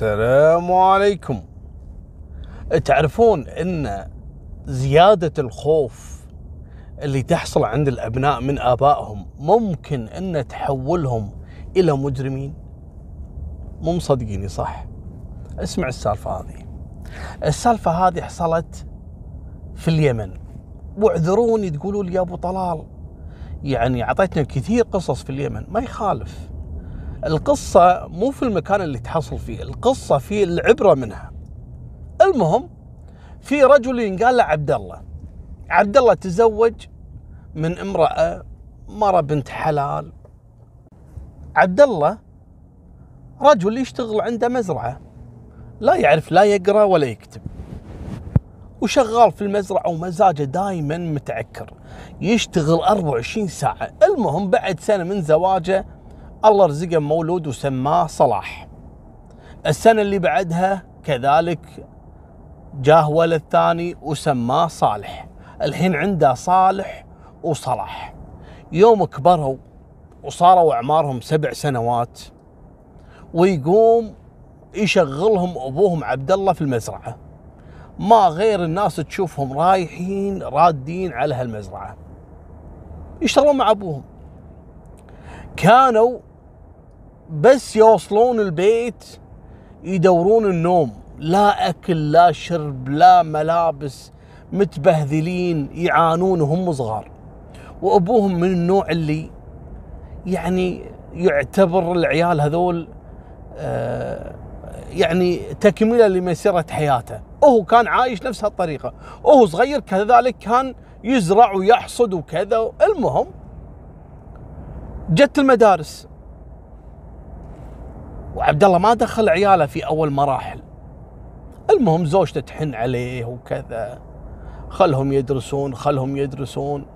السلام عليكم. تعرفون إن زيادة الخوف اللي تحصل عند الأبناء من آبائهم ممكن إن تحولهم إلى مجرمين؟ مو مصدقيني صح؟ اسمع السالفة هذه. السالفة هذه حصلت في اليمن. واعذروني تقولوا لي يا أبو طلال. يعني أعطيتنا كثير قصص في اليمن ما يخالف. القصة مو في المكان اللي تحصل فيه القصة في العبرة منها. المهم في رجل ينقال له عبد الله. عبد الله تزوج من امرأة مرة بنت حلال. عبد الله رجل يشتغل عنده مزرعة. لا يعرف لا يقرأ ولا يكتب. وشغال في المزرعة ومزاجه دائما متعكر. يشتغل 24 ساعة. المهم بعد سنة من زواجه الله رزقه مولود وسماه صلاح. السنة اللي بعدها كذلك جاه ولد ثاني وسماه صالح. الحين عنده صالح وصلاح. يوم كبروا وصاروا أعمارهم سبع سنوات ويقوم يشغلهم أبوهم عبد الله في المزرعة. ما غير الناس تشوفهم رايحين رادين على هالمزرعة. يشتغلون مع أبوهم. كانوا بس يوصلون البيت يدورون النوم. لا أكل لا شرب لا ملابس متبهذلين يعانون وهم صغار. وأبوهم من النوع اللي يعني يعتبر العيال هذول آه، يعني تكملة لمسيرة حياته. وهو كان عايش نفس هالطريقة. وهو صغير كذلك كان يزرع ويحصد وكذا. المهم جت المدارس. وعبد الله ما دخل عياله في أول مراحل. المهم زوجته تحن عليه وكذا. خلهم يدرسون خلهم يدرسون.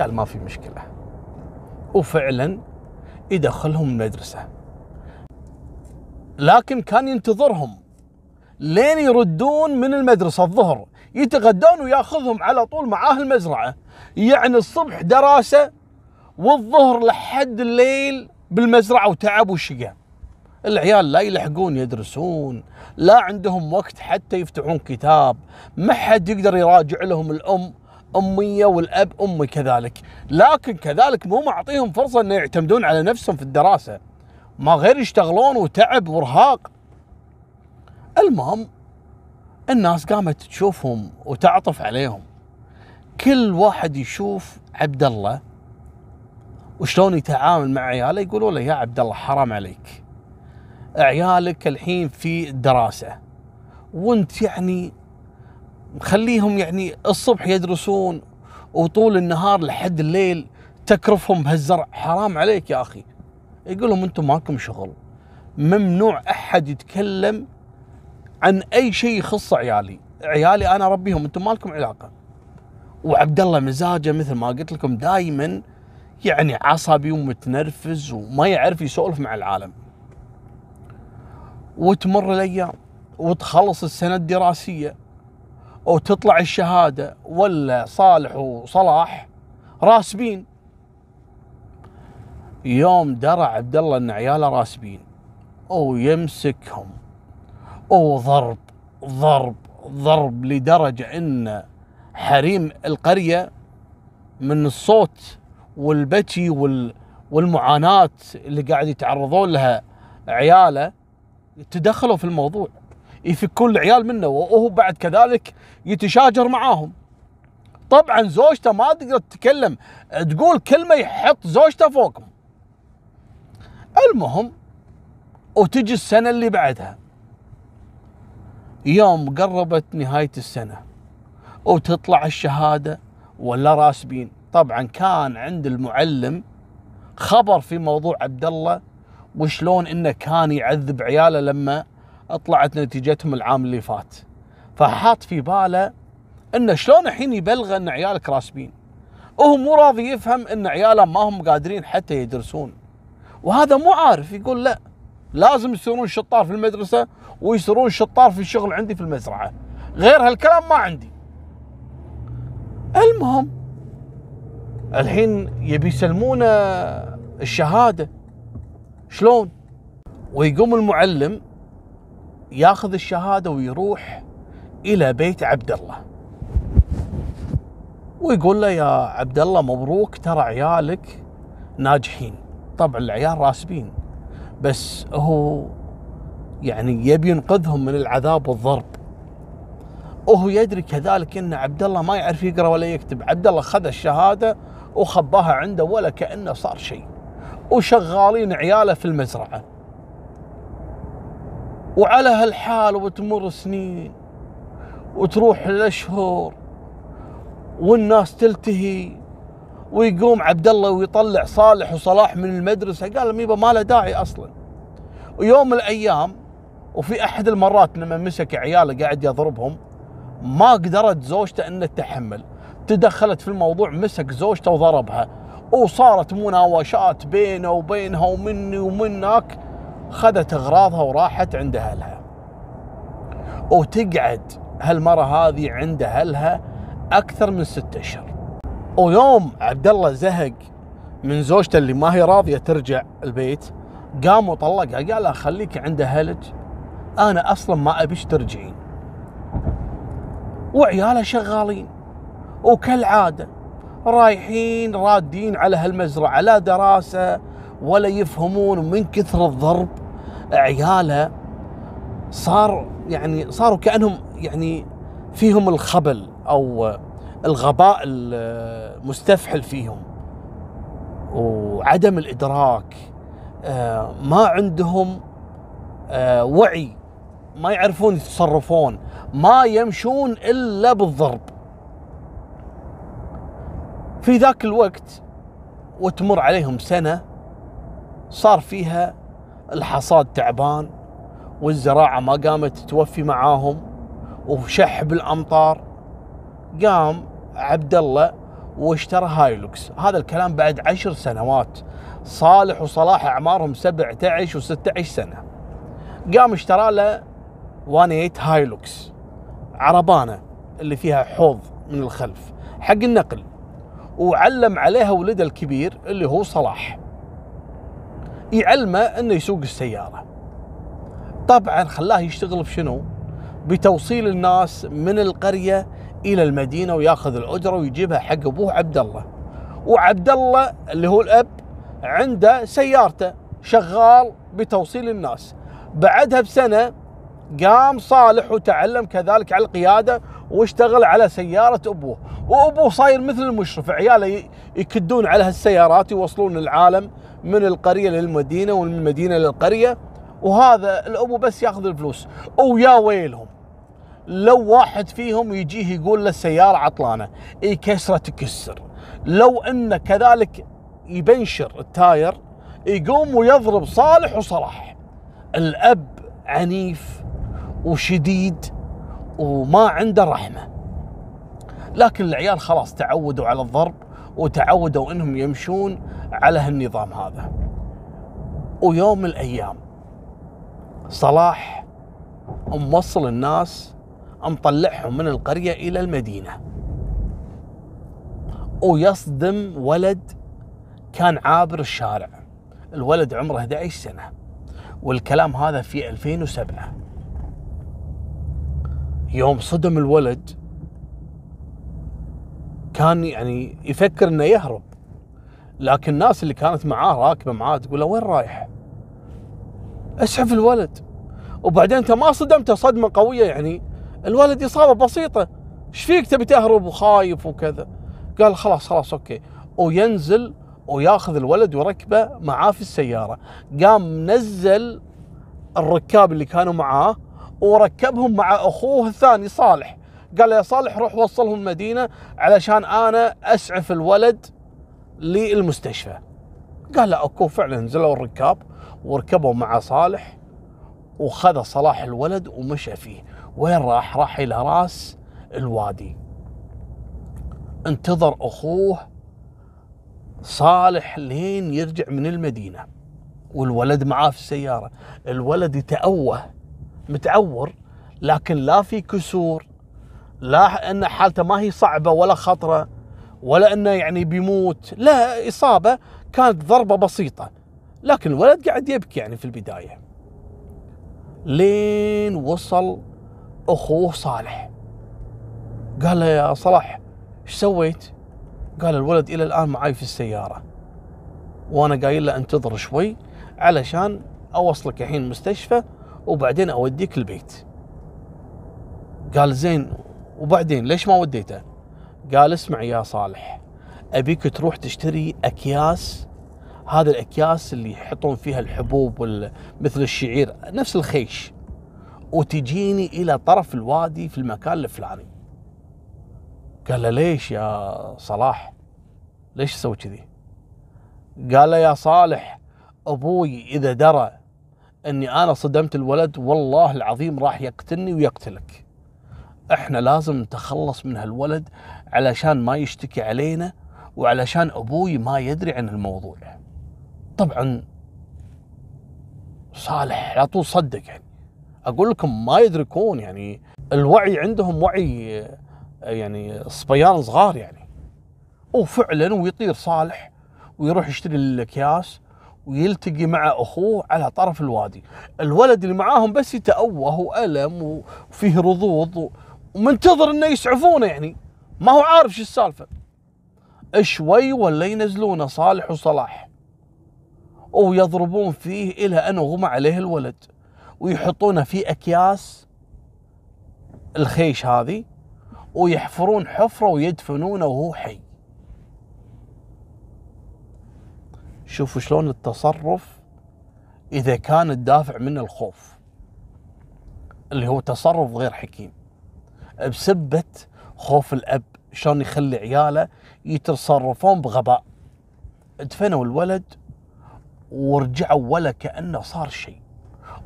قال ما في مشكلة. وفعلا يدخلهم المدرسة. لكن كان ينتظرهم لين يردون من المدرسة الظهر. يتغدون ويأخذهم على طول معاه المزرعة. يعني الصبح دراسة والظهر لحد الليل بالمزرعة وتعب وشقى العيال لا يلحقون يدرسون لا عندهم وقت حتى يفتحون كتاب ما حد يقدر يراجع لهم الأم أمية والأب أمي كذلك. لكن كذلك مو معطيهم فرصة إنه يعتمدون على نفسهم في الدراسة. ما غير يشتغلون وتعب وإرهاق. المهم الناس قامت تشوفهم وتعطف عليهم. كل واحد يشوف عبد الله وشلون يتعامل مع عياله يقولوا له يا عبد الله حرام عليك. عيالك الحين في الدراسه وانت يعني مخليهم يعني الصبح يدرسون وطول النهار لحد الليل تكرفهم بهالزرع. حرام عليك يا أخي. يقول لهم أنتم ماكم شغل. ممنوع أحد يتكلم عن أي شيء يخص عيالي. عيالي أنا اربيهم أنتم مالكم علاقة. وعبد الله مزاجه مثل ما قلت لكم دائما يعني عصبي ومتنرفز وما يعرف يسولف مع العالم. وتمر الأيام وتخلص السنة الدراسية وتطلع الشهادة ولا صالح وصلاح راسبين. يوم درى عبد الله أن عياله راسبين. ويمسكهم. وضرب ضرب ضرب لدرجة إن حريم القرية من الصوت والبكي وال والمعاناة اللي قاعد يتعرضون لها عياله تدخلوا في الموضوع. يفكون العيال منه وهو بعد كذلك يتشاجر معاهم. طبعا زوجته ما تقدر تتكلم تقول كلمة يحط زوجته فوقهم. المهم وتجي السنة اللي بعدها. يوم قربت نهاية السنة وتطلع الشهادة ولا راسبين. طبعا كان عند المعلم خبر في موضوع عبد الله وشلون إنه كان يعذب عياله لما طلعت نتيجتهم العام اللي فات. فحاط في باله إنه شلون الحين يبلغ إن عيالك راسبين وهو مو راضي يفهم إن عياله ما هم قادرين حتى يدرسون. وهذا مو عارف يقول لا لازم يصيرون شطار في المدرسة ويصيرون شطار في الشغل عندي في المزرعة. غير هالكلام ما عندي. المهم الحين يبي يسلمونه الشهادة. شلون؟ ويقوم المعلم ياخذ الشهادة ويروح إلى بيت عبد الله ويقول له يا عبد الله مبروك ترى عيالك ناجحين. طبعا العيال راسبين بس هو يعني يبي ينقذهم من العذاب والضرب. وهو يدري كذلك إن عبد الله ما يعرف يقرأ ولا يكتب. عبد الله خذ الشهادة وخباها عنده ولا كأنه صار شيء. وشغالين عياله في المزرعة. وعلى هالحال وتمر سنين وتروح الاشهر والناس تلتهي ويقوم عبد الله ويطلع صالح وصلاح من المدرسة. قال لهم ما له داعي أصلا. ويوم من الأيام وفي أحد المرات لما مسك عياله قاعد يضربهم ما قدرت زوجته ان تتحمل. تدخلت في الموضوع مسك زوجته وضربها. وصارت مناوشات بينه وبينها ومني ومنك. خذت أغراضها وراحت عند أهلها. وتقعد هالمرة هذه عند أهلها أكثر من ستة أشهر. ويوم عبد الله زهق من زوجته اللي ما هي راضية ترجع البيت قام وطلقها قال لها خليك عند أهلك أنا أصلا ما أبيش ترجعين. وعياله شغالين. وكالعادة رايحين رادين على هالمزرعة لا دراسة ولا يفهمون من كثر الضرب عياله صار يعني صاروا كأنهم يعني فيهم الخبل أو الغباء المستفحل فيهم. وعدم الإدراك آه، ما عندهم آه، وعي ما يعرفون يتصرفون ما يمشون إلا بالضرب. في ذاك الوقت وتمر عليهم سنة صار فيها الحصاد تعبان والزراعة ما قامت توفي معاهم وشح بالأمطار. قام عبد الله واشترى هايلوكس. هذا الكلام بعد عشر سنوات. صالح وصلاح أعمارهم 17 و16 سنة. قام اشترى له 18 هايلوكس. عربانة اللي فيها حوض من الخلف. حق النقل. وعلم عليها ولده الكبير اللي هو صلاح. يعلمه إنه يسوق السيارة. طبعا خلاه يشتغل بشنو؟ بتوصيل الناس من القرية إلى المدينة وياخذ الأجرة ويجيبها حق أبوه عبد الله وعبد الله اللي هو الأب عنده سيارته شغال بتوصيل الناس. بعدها بسنة قام صالح وتعلم كذلك على القيادة واشتغل على سيارة أبوه. وأبوه صاير مثل المشرف. عياله يكدون على هالسيارات يوصلون العالم من القرية للمدينة ومن المدينة للقرية. وهذا الأبو بس ياخذ الفلوس. ويا ويلهم لو واحد فيهم يجيه يقول له السيارة عطلانة إي كسرة تكسر. لو انه كذلك يبنشر التاير يقوم ويضرب صالح وصلاح. الأب عنيف وشديد وما عنده رحمة. لكن العيال خلاص تعودوا على الضرب وتعودوا إنهم يمشون على هالنظام هذا. ويوم من الأيام صلاح موصل الناس مطلعهم من القرية إلى المدينة. ويصدم ولد كان عابر الشارع. الولد عمره 11 سنة. والكلام هذا في 2007 يوم صدم الولد كان يعني يفكر إنه يهرب. لكن الناس اللي كانت معاه راكبة معاه تقول له وين رايح؟ اسعف الولد. وبعدين أنت ما صدمته صدمة قوية يعني. الولد إصابة بسيطة. إيش فيك تبي تهرب وخايف وكذا؟ قال خلاص خلاص أوكي. وينزل وياخذ الولد ويركبه معاه في السيارة. قام نزل الركاب اللي كانوا معاه وركبهم مع أخوه الثاني صالح. قال له يا صالح روح وصلهم المدينة علشان أنا أسعف الولد للمستشفى. قال له أوكي فعلا نزلوا الركاب وركبوا مع صالح وخذ صلاح الولد ومشى فيه. وين راح؟ راح إلى راس الوادي. انتظر أخوه صالح لين يرجع من المدينة والولد معاه في السيارة. الولد يتأوه متعور لكن لا في كسور لا إن حالته ما هي صعبة ولا خطرة ولا إنه يعني بيموت لا إصابة كانت ضربة بسيطة لكن الولد قاعد يبكي يعني في البداية. لين وصل أخوه صالح. قال له يا صلاح إيش سويت؟ قال الولد إلى الآن معي في السيارة. وأنا قايل له انتظر شوي علشان أوصلك الحين المستشفى وبعدين أوديك البيت. قال زين وبعدين ليش ما وديته؟ قال اسمع يا صالح أبيك تروح تشتري أكياس. هذا الأكياس اللي يحطون فيها الحبوب مثل الشعير نفس الخيش. وتجيني إلى طرف الوادي في المكان الفلاني. قال له ليش يا صلاح؟ ليش تسوي كذي؟ قال له يا صالح أبوي إذا درى إني أنا صدمت الولد والله العظيم راح يقتلني ويقتلك. إحنا لازم نتخلص من هالولد علشان ما يشتكي علينا وعلشان أبوي ما يدري عن الموضوع. طبعا صالح على طول صدق يعني. أقول لكم ما يدركون يعني. الوعي عندهم وعي يعني صبيان صغار يعني. وفعلا ويطير صالح ويروح يشتري الأكياس ويلتقي مع أخوه على طرف الوادي. الولد اللي معاهم بس يتأوه وألم وفيه رضوض ومنتظر إنه يسعفونه يعني. ما هو عارف شو السالفة. شوي ولا ينزلونه صالح وصلاح. ويضربون فيه إلى أن اغمى عليه الولد. ويحطونه في أكياس الخيش هذه. ويحفرون حفرة ويدفنونه وهو حي. شوفوا شلون التصرف إذا كان الدافع من الخوف اللي هو تصرف غير حكيم. بسبة خوف الأب شلون يخلي عياله يتصرفون بغباء. دفنوا الولد ورجعوا ولا كأنه صار شيء.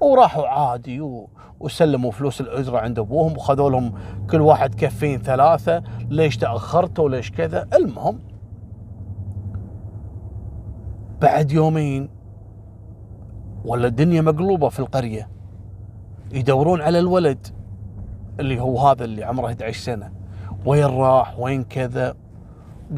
وراحوا عادي. وسلموا فلوس الاجره عند أبوهم وخذوا لهم كل واحد كفين ثلاثة ليش تأخرتوا ليش كذا. المهم بعد يومين ولا الدنيا مقلوبة في القرية يدورون على الولد اللي هو هذا اللي عمره 11 سنة. وين راح؟ وين كذا؟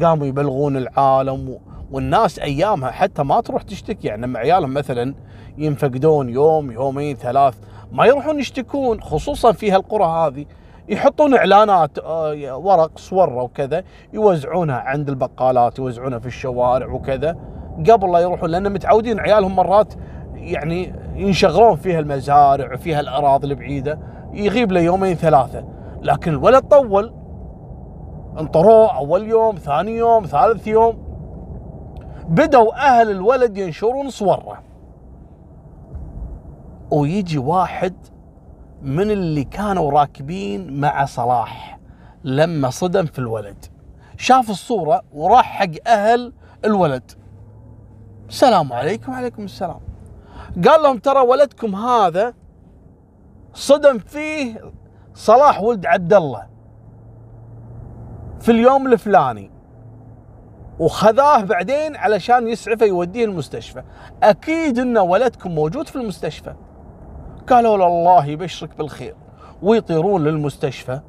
قاموا يبلغون العالم والناس أيامها حتى ما تروح تشتكي. يعني لما عيالهم مثلا ينفقدون يوم يومين ثلاث ما يروحون يشتكون خصوصا في هالقرى هذه يحطون إعلانات آه، ورق صورة وكذا يوزعونها عند البقالات يوزعونها في الشوارع وكذا. قبل لا يروحون لأن متعودين عيالهم مرات يعني ينشغلون فيها المزارع وفيها الأراضي البعيدة يغيب له يومين ثلاثة. لكن الولد طول انطروه أول يوم ثاني يوم ثالث يوم بدوا أهل الولد ينشرون صورة. ويجي واحد من اللي كانوا راكبين مع صلاح لما صدم في الولد. شاف الصورة وراح حق أهل الولد. السلام عليكم. وعليكم السلام. قال لهم ترى ولدكم هذا صدم فيه صلاح ولد عبد الله في اليوم الفلاني. وخذاه بعدين علشان يسعفه يوديه المستشفى. أكيد إن ولدكم موجود في المستشفى. قالوا له الله يبشرك بالخير. ويطيرون للمستشفى.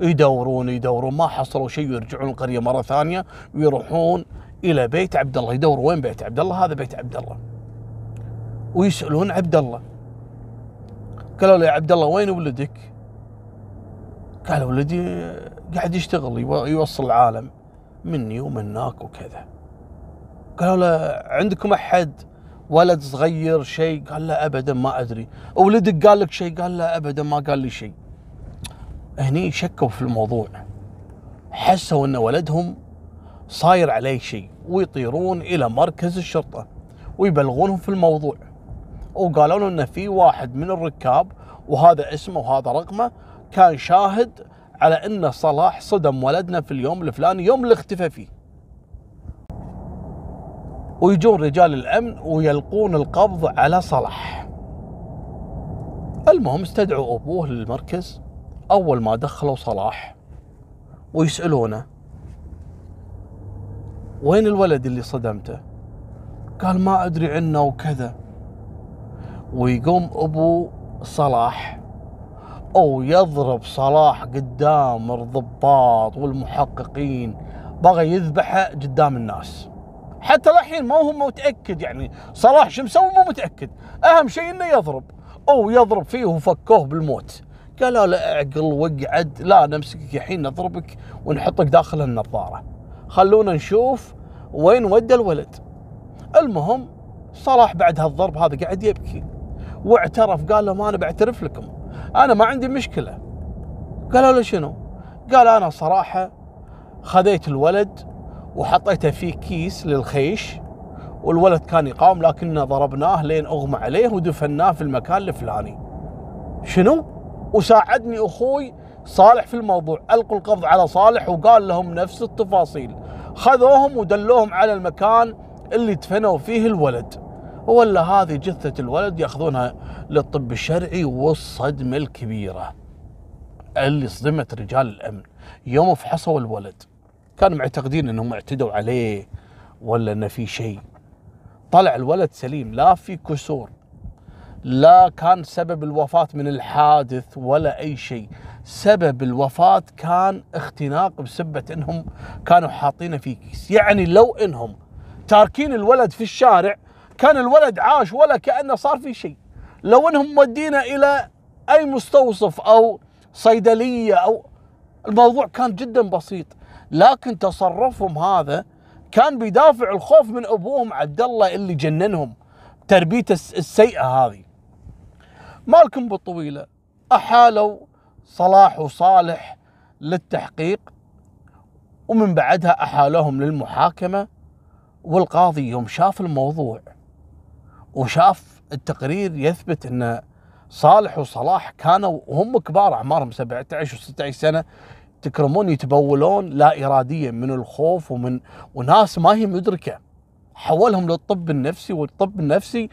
يدورون يدورون. ما حصلوا شيء ويرجعون القرية مرة ثانية ويروحون إلى بيت عبد الله يدوروا وين بيت عبد الله هذا بيت عبد الله ويسألون عبد الله قالوا له يا عبد الله وين ولدك؟ قال ولدي قاعد يشتغل يوصل العالم مني ومناك وكذا. قالوا له عندكم أحد ولد صغير شيء؟ قال لا ابدا ما أدري. ولدك قال لك شيء؟ قال لا ابدا ما قال لي شيء. هني شكوا في الموضوع. حسوا إن ولدهم صاير عليه شيء ويطيرون إلى مركز الشرطة ويبلغونهم في الموضوع. وقالوا له إن في واحد من الركاب وهذا اسمه وهذا رقمه كان شاهد على إن صلاح صدم ولدنا في اليوم الفلاني يوم اللي اختفى فيه. ويجون رجال الأمن ويلقون القبض على صلاح. المهم استدعوا أبوه للمركز. أول ما دخلوا صلاح ويسألونه وين الولد اللي صدمته؟ قال ما أدري عنه وكذا. ويقوم أبو صلاح أو يضرب صلاح قدام الضباط والمحققين بغى يذبحه قدام الناس. حتى الحين ما هو متأكد يعني صلاح شو مسوي؟ مو متأكد. أهم شيء إنه يضرب. أو يضرب فيه وفكوه بالموت. قالوا لا اعقل واقعد لا نمسكك الحين نضربك ونحطك داخل النظارة. خلونا نشوف وين ودى الولد المهم صلاح بعد هالضرب هذا قاعد يبكي واعترف قال لهم أنا بعترف لكم أنا ما عندي مشكلة قالوا له شنو؟ قال أنا صراحة خذيت الولد وحطيته في كيس للخيش والولد كان يقاوم لكننا ضربناه لين أغمى عليه ودفناه في المكان الفلاني. شنو؟ وساعدني أخوي صالح في الموضوع، ألقوا القبض على صالح وقال لهم نفس التفاصيل. خذوهم ودلوهم على المكان اللي دفنوا فيه الولد. ولا هذه جثة الولد ياخذونها للطب الشرعي والصدمة الكبيرة اللي صدمت رجال الأمن يوم فحصوا الولد كانوا معتقدين إنهم اعتدوا عليه ولا إنه في شيء طلع الولد سليم لا في كسور لا كان سبب الوفاة من الحادث ولا أي شيء سبب الوفاة كان اختناق بسبة إنهم كانوا حاطينه في كيس يعني لو إنهم تاركين الولد في الشارع كان الولد عاش ولا كأنه صار في شيء. لو إنهم مودينا إلى أي مستوصف أو صيدلية أو الموضوع كان جدا بسيط. لكن تصرفهم هذا كان بيدافع الخوف من أبوهم عبد الله اللي جننهم تربيته السيئة هذه. مالكم بالطويلة. أحالوا صلاح وصالح للتحقيق ومن بعدها احالوهم للمحاكمة والقاضي يوم شاف الموضوع وشاف التقرير يثبت إن صالح وصلاح كانوا وهم كبار أعمارهم 17 و16 سنة تكرمون يتبولون لا اراديا من الخوف ومن وناس ما هي مدركه حولهم للطب النفسي والطب النفسي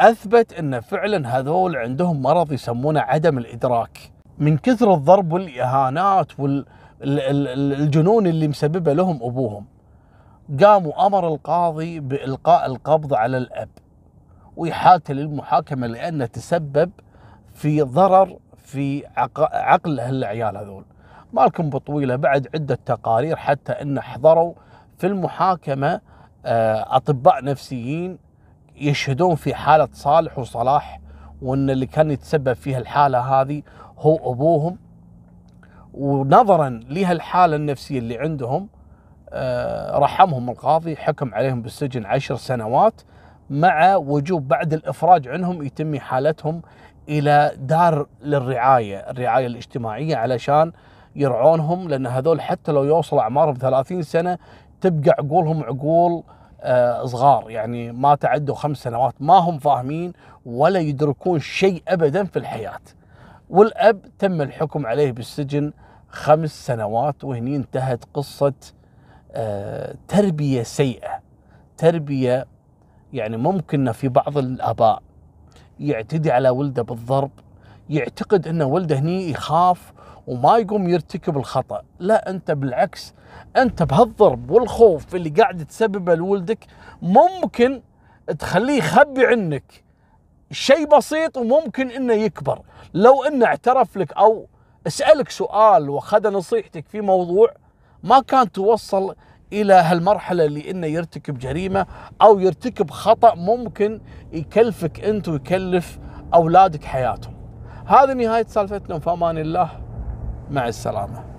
أثبت إن فعلا هذول عندهم مرض يسمونه عدم الإدراك. من كثر الضرب والإهانات والجنون اللي مسببه لهم أبوهم قام وامر القاضي بإلقاء القبض على الأب وإحالته للمحاكمة لأنه تسبب في ضرر في عقل هالعيال هذول. مالكم بطويلة بعد عدة تقارير حتى إن حضروا في المحاكمة آه، أطباء نفسيين يشهدون في حالة صالح وصلاح وإن اللي كان يتسبب في الحاله هذه هو أبوهم ونظرا لهالحالة النفسية اللي عندهم آه، رحمهم القاضي حكم عليهم بالسجن عشر سنوات مع وجوب بعد الإفراج عنهم يتم حالتهم إلى دار للرعاية، الرعاية الاجتماعية علشان يرعونهم لأن هذول حتى لو يوصل أعمارهم 30 سنة تبقى عقولهم عقول آه، صغار يعني ما تعدوا خمس سنوات ما هم فاهمين ولا يدركون شيء ابدا في الحياة. والأب تم الحكم عليه بالسجن خمس سنوات وهني انتهت قصة آه، تربية سيئة. تربية يعني ممكن في بعض الآباء يعتدي على ولده بالضرب يعتقد إن ولده هني يخاف وما يقوم يرتكب الخطأ. لا أنت بالعكس أنت بهالضرب والخوف اللي قاعد تسببه لولدك ممكن تخليه يخبي عنك. شيء بسيط وممكن إنه يكبر لو إنه اعترف لك أو اسالك سؤال وأخذ نصيحتك في موضوع ما كان توصل إلى هالمرحلة اللي إنه يرتكب جريمة أو يرتكب خطأ ممكن يكلفك أنت ويكلف أولادك حياتهم. هذه نهاية سالفتنا في أمان الله مع السلامة.